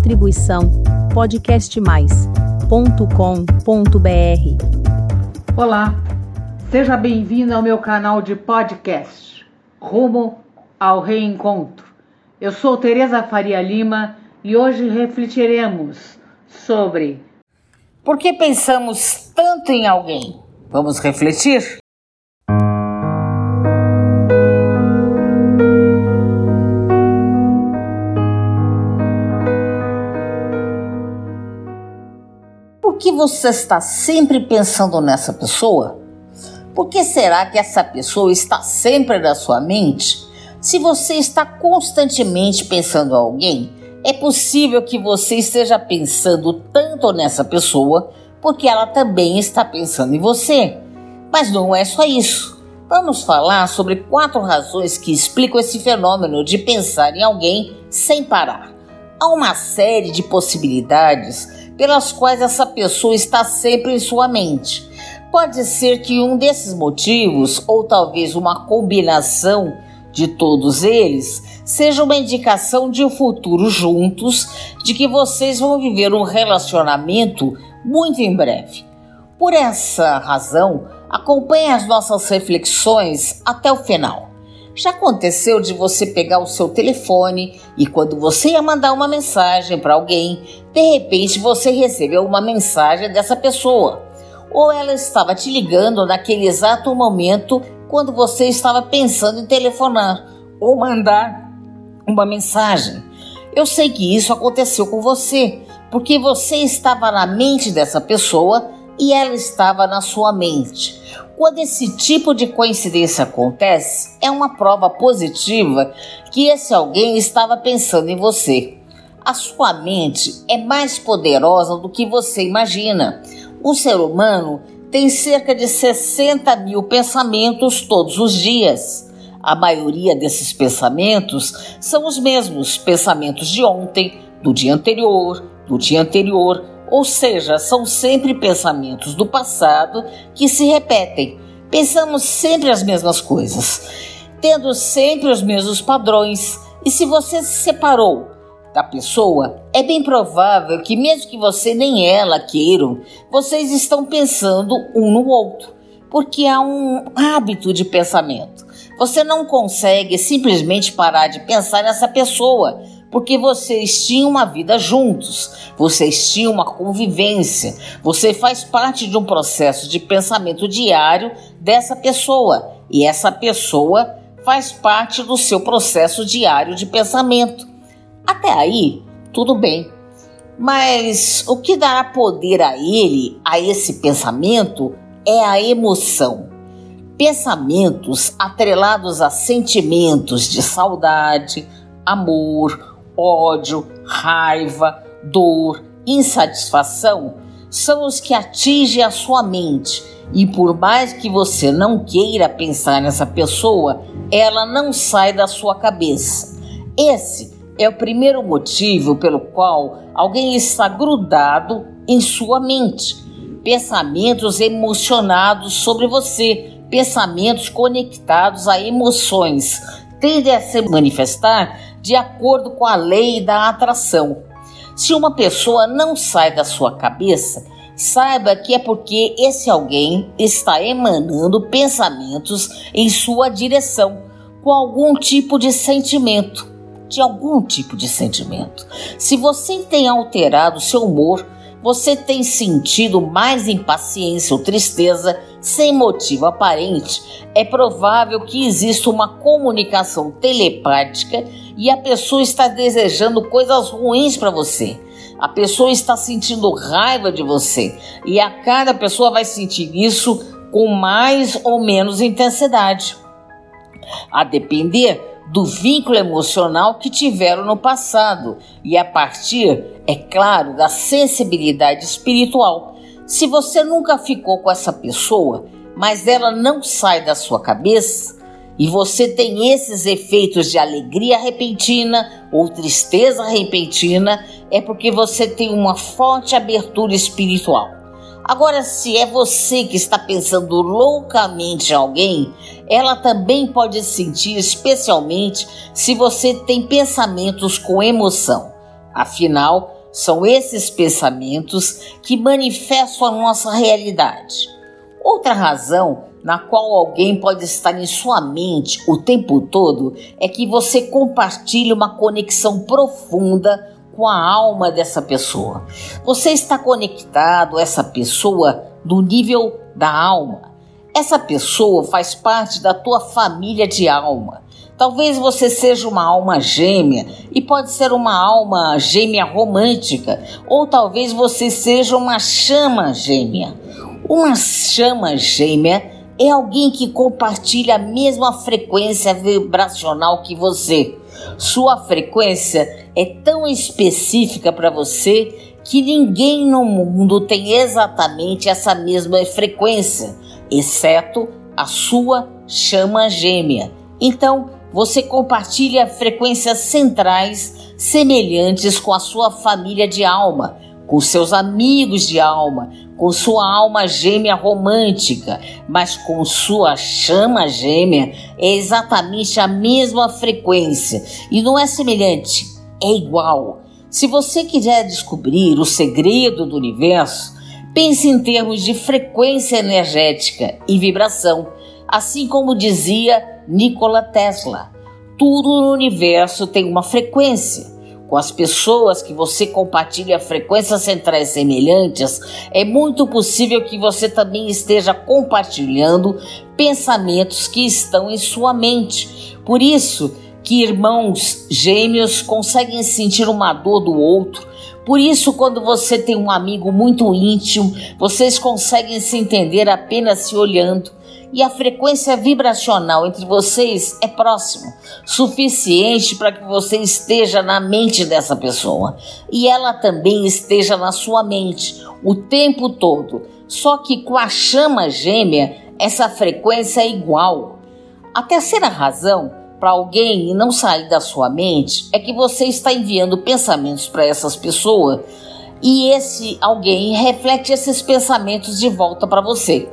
Distribuição podcastmais.com.br. Olá, seja bem-vindo ao meu canal de podcast Rumo ao Reencontro. Eu sou Tereza Faria Lima e hoje refletiremos sobre por que pensamos tanto em alguém? Vamos refletir? Que você está sempre pensando nessa pessoa? Por que será que essa pessoa está sempre na sua mente? Se você está constantemente pensando em alguém, é possível que você esteja pensando tanto nessa pessoa porque ela também está pensando em você. Mas não é só isso. Vamos falar sobre quatro razões que explicam esse fenômeno de pensar em alguém sem parar. Há uma série de possibilidades pelas quais essa pessoa está sempre em sua mente. Pode ser que um desses motivos, ou talvez uma combinação de todos eles, seja uma indicação de um futuro juntos, de que vocês vão viver um relacionamento muito em breve. Por essa razão, acompanhe as nossas reflexões até o final. Já aconteceu de você pegar o seu telefone e quando você ia mandar uma mensagem para alguém, de repente você recebeu uma mensagem dessa pessoa. Ou ela estava te ligando naquele exato momento quando você estava pensando em telefonar ou mandar uma mensagem. Eu sei que isso aconteceu com você, porque você estava na mente dessa pessoa e ela estava na sua mente. Quando esse tipo de coincidência acontece, é uma prova positiva que esse alguém estava pensando em você. A sua mente é mais poderosa do que você imagina. O ser humano tem cerca de 60 mil pensamentos todos os dias. A maioria desses pensamentos são os mesmos pensamentos de ontem, do dia anterior, do dia anterior ou seja, são sempre pensamentos do passado que se repetem. Pensamos sempre as mesmas coisas, tendo sempre os mesmos padrões. E se você se separou da pessoa, é bem provável que, mesmo que você nem ela queiram, vocês estão pensando um no outro, porque há um hábito de pensamento. Você não consegue simplesmente parar de pensar nessa pessoa porque vocês tinham uma vida juntos, vocês tinham uma convivência, você faz parte de um processo de pensamento diário dessa pessoa e essa pessoa faz parte do seu processo diário de pensamento. Até aí, tudo bem. Mas o que dará poder a ele, a esse pensamento, é a emoção. Pensamentos atrelados a sentimentos de saudade, amor, ódio, raiva, dor, insatisfação são os que atingem a sua mente. E por mais que você não queira pensar nessa pessoa, ela não sai da sua cabeça. Esse é o primeiro motivo pelo qual alguém está grudado em sua mente. Pensamentos emocionados sobre você, pensamentos conectados a emoções, tendem a se manifestar de acordo com a lei da atração. Se uma pessoa não sai da sua cabeça, saiba que é porque esse alguém está emanando pensamentos em sua direção, com algum tipo de sentimento. De algum tipo de sentimento. Se você tem alterado seu humor, você tem sentido mais impaciência ou tristeza sem motivo aparente, é provável que exista uma comunicação telepática e a pessoa está desejando coisas ruins para você. A pessoa está sentindo raiva de você e a cada pessoa vai sentir isso com mais ou menos intensidade. A depender do vínculo emocional que tiveram no passado e a partir, é claro, da sensibilidade espiritual. Se você nunca ficou com essa pessoa, mas ela não sai da sua cabeça, e você tem esses efeitos de alegria repentina ou tristeza repentina, é porque você tem uma forte abertura espiritual. Agora, se é você que está pensando loucamente em alguém, ela também pode sentir, especialmente se você tem pensamentos com emoção. Afinal, são esses pensamentos que manifestam a nossa realidade. Outra razão na qual alguém pode estar em sua mente o tempo todo é que você compartilha uma conexão profunda com a alma dessa pessoa. Você está conectado a essa pessoa no nível da alma. Essa pessoa faz parte da tua família de alma. Talvez você seja uma alma gêmea e pode ser uma alma gêmea romântica, ou talvez você seja uma chama gêmea. Uma chama gêmea é alguém que compartilha a mesma frequência vibracional que você. Sua frequência é tão específica para você que ninguém no mundo tem exatamente essa mesma frequência, exceto a sua chama gêmea. Então, você compartilha frequências centrais semelhantes com a sua família de alma, com seus amigos de alma, com sua alma gêmea romântica, mas com sua chama gêmea é exatamente a mesma frequência e não é semelhante, é igual. Se você quiser descobrir o segredo do universo, pense em termos de frequência energética e vibração, assim como dizia Nikola Tesla. Tudo no universo tem uma frequência. Com as pessoas que você compartilha frequências centrais semelhantes, é muito possível que você também esteja compartilhando pensamentos que estão em sua mente. Por isso que irmãos gêmeos conseguem sentir uma dor do outro. Por isso, quando você tem um amigo muito íntimo, vocês conseguem se entender apenas se olhando e a frequência vibracional entre vocês é próxima, suficiente para que você esteja na mente dessa pessoa e ela também esteja na sua mente o tempo todo. Só que com a chama gêmea, essa frequência é igual. A terceira razão para alguém não sair da sua mente é que você está enviando pensamentos para essas pessoas e esse alguém reflete esses pensamentos de volta para você.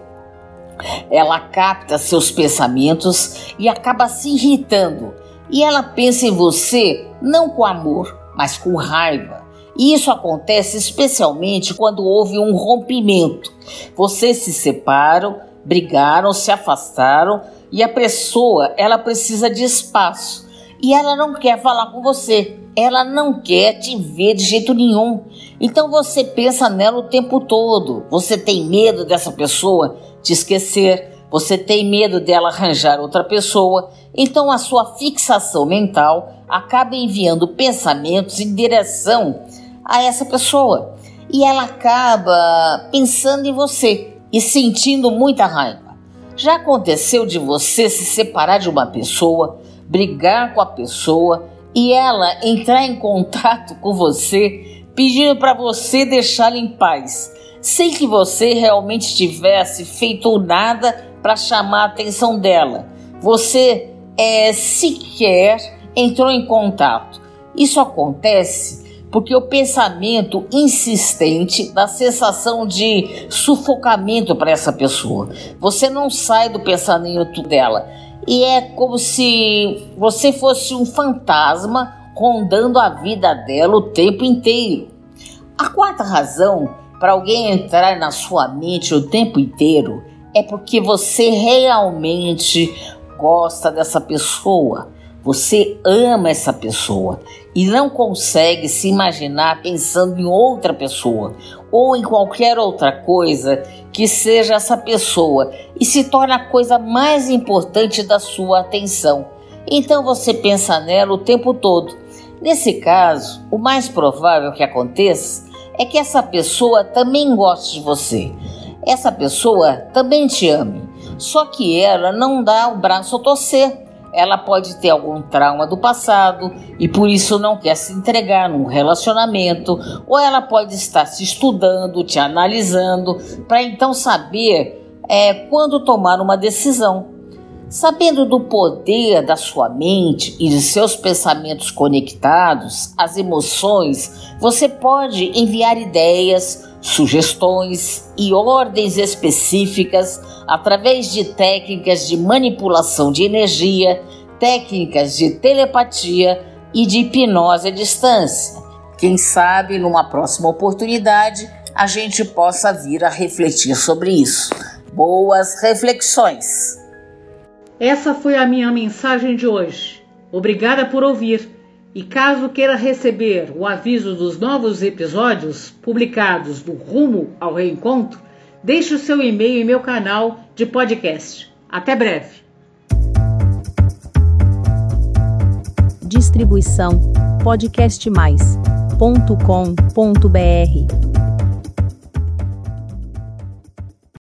Ela capta seus pensamentos e acaba se irritando. E ela pensa em você não com amor, mas com raiva. E isso acontece especialmente quando houve um rompimento. Vocês se separam, brigaram, se afastaram e a pessoa, ela precisa de espaço. E ela não quer falar com você. Ela não quer te ver de jeito nenhum. Então você pensa nela o tempo todo. Você tem medo dessa pessoa te esquecer, você tem medo dela arranjar outra pessoa, então a sua fixação mental acaba enviando pensamentos em direção a essa pessoa. E ela acaba pensando em você e sentindo muita raiva. Já aconteceu de você se separar de uma pessoa, brigar com a pessoa e ela entrar em contato com você pedindo para você deixá-la em paz sem que você realmente tivesse feito nada para chamar a atenção dela. Você é, sequer entrou em contato. Isso acontece porque o pensamento insistente dá sensação de sufocamento para essa pessoa. Você não sai do pensamento dela. E é como se você fosse um fantasma rondando a vida dela o tempo inteiro. A quarta razão para alguém entrar na sua mente o tempo inteiro, é porque você realmente gosta dessa pessoa. Você ama essa pessoa e não consegue se imaginar pensando em outra pessoa ou em qualquer outra coisa que seja essa pessoa e se torna a coisa mais importante da sua atenção. Então você pensa nela o tempo todo. Nesse caso, o mais provável que aconteça é que essa pessoa também goste de você. Essa pessoa também te ame. Só que ela não dá o braço a torcer. Ela pode ter algum trauma do passado e por isso não quer se entregar num relacionamento, ou ela pode estar se estudando, te analisando, para então saber é, quando tomar uma decisão. Sabendo do poder da sua mente e de seus pensamentos conectados, as emoções, você pode enviar ideias, sugestões e ordens específicas através de técnicas de manipulação de energia, técnicas de telepatia e de hipnose à distância. Quem sabe numa próxima oportunidade a gente possa vir a refletir sobre isso. Boas reflexões! Essa foi a minha mensagem de hoje. Obrigada por ouvir. E caso queira receber o aviso dos novos episódios publicados do Rumo ao Reencontro, deixe o seu e-mail em meu canal de podcast. Até breve. Distribuição podcastmais.com.br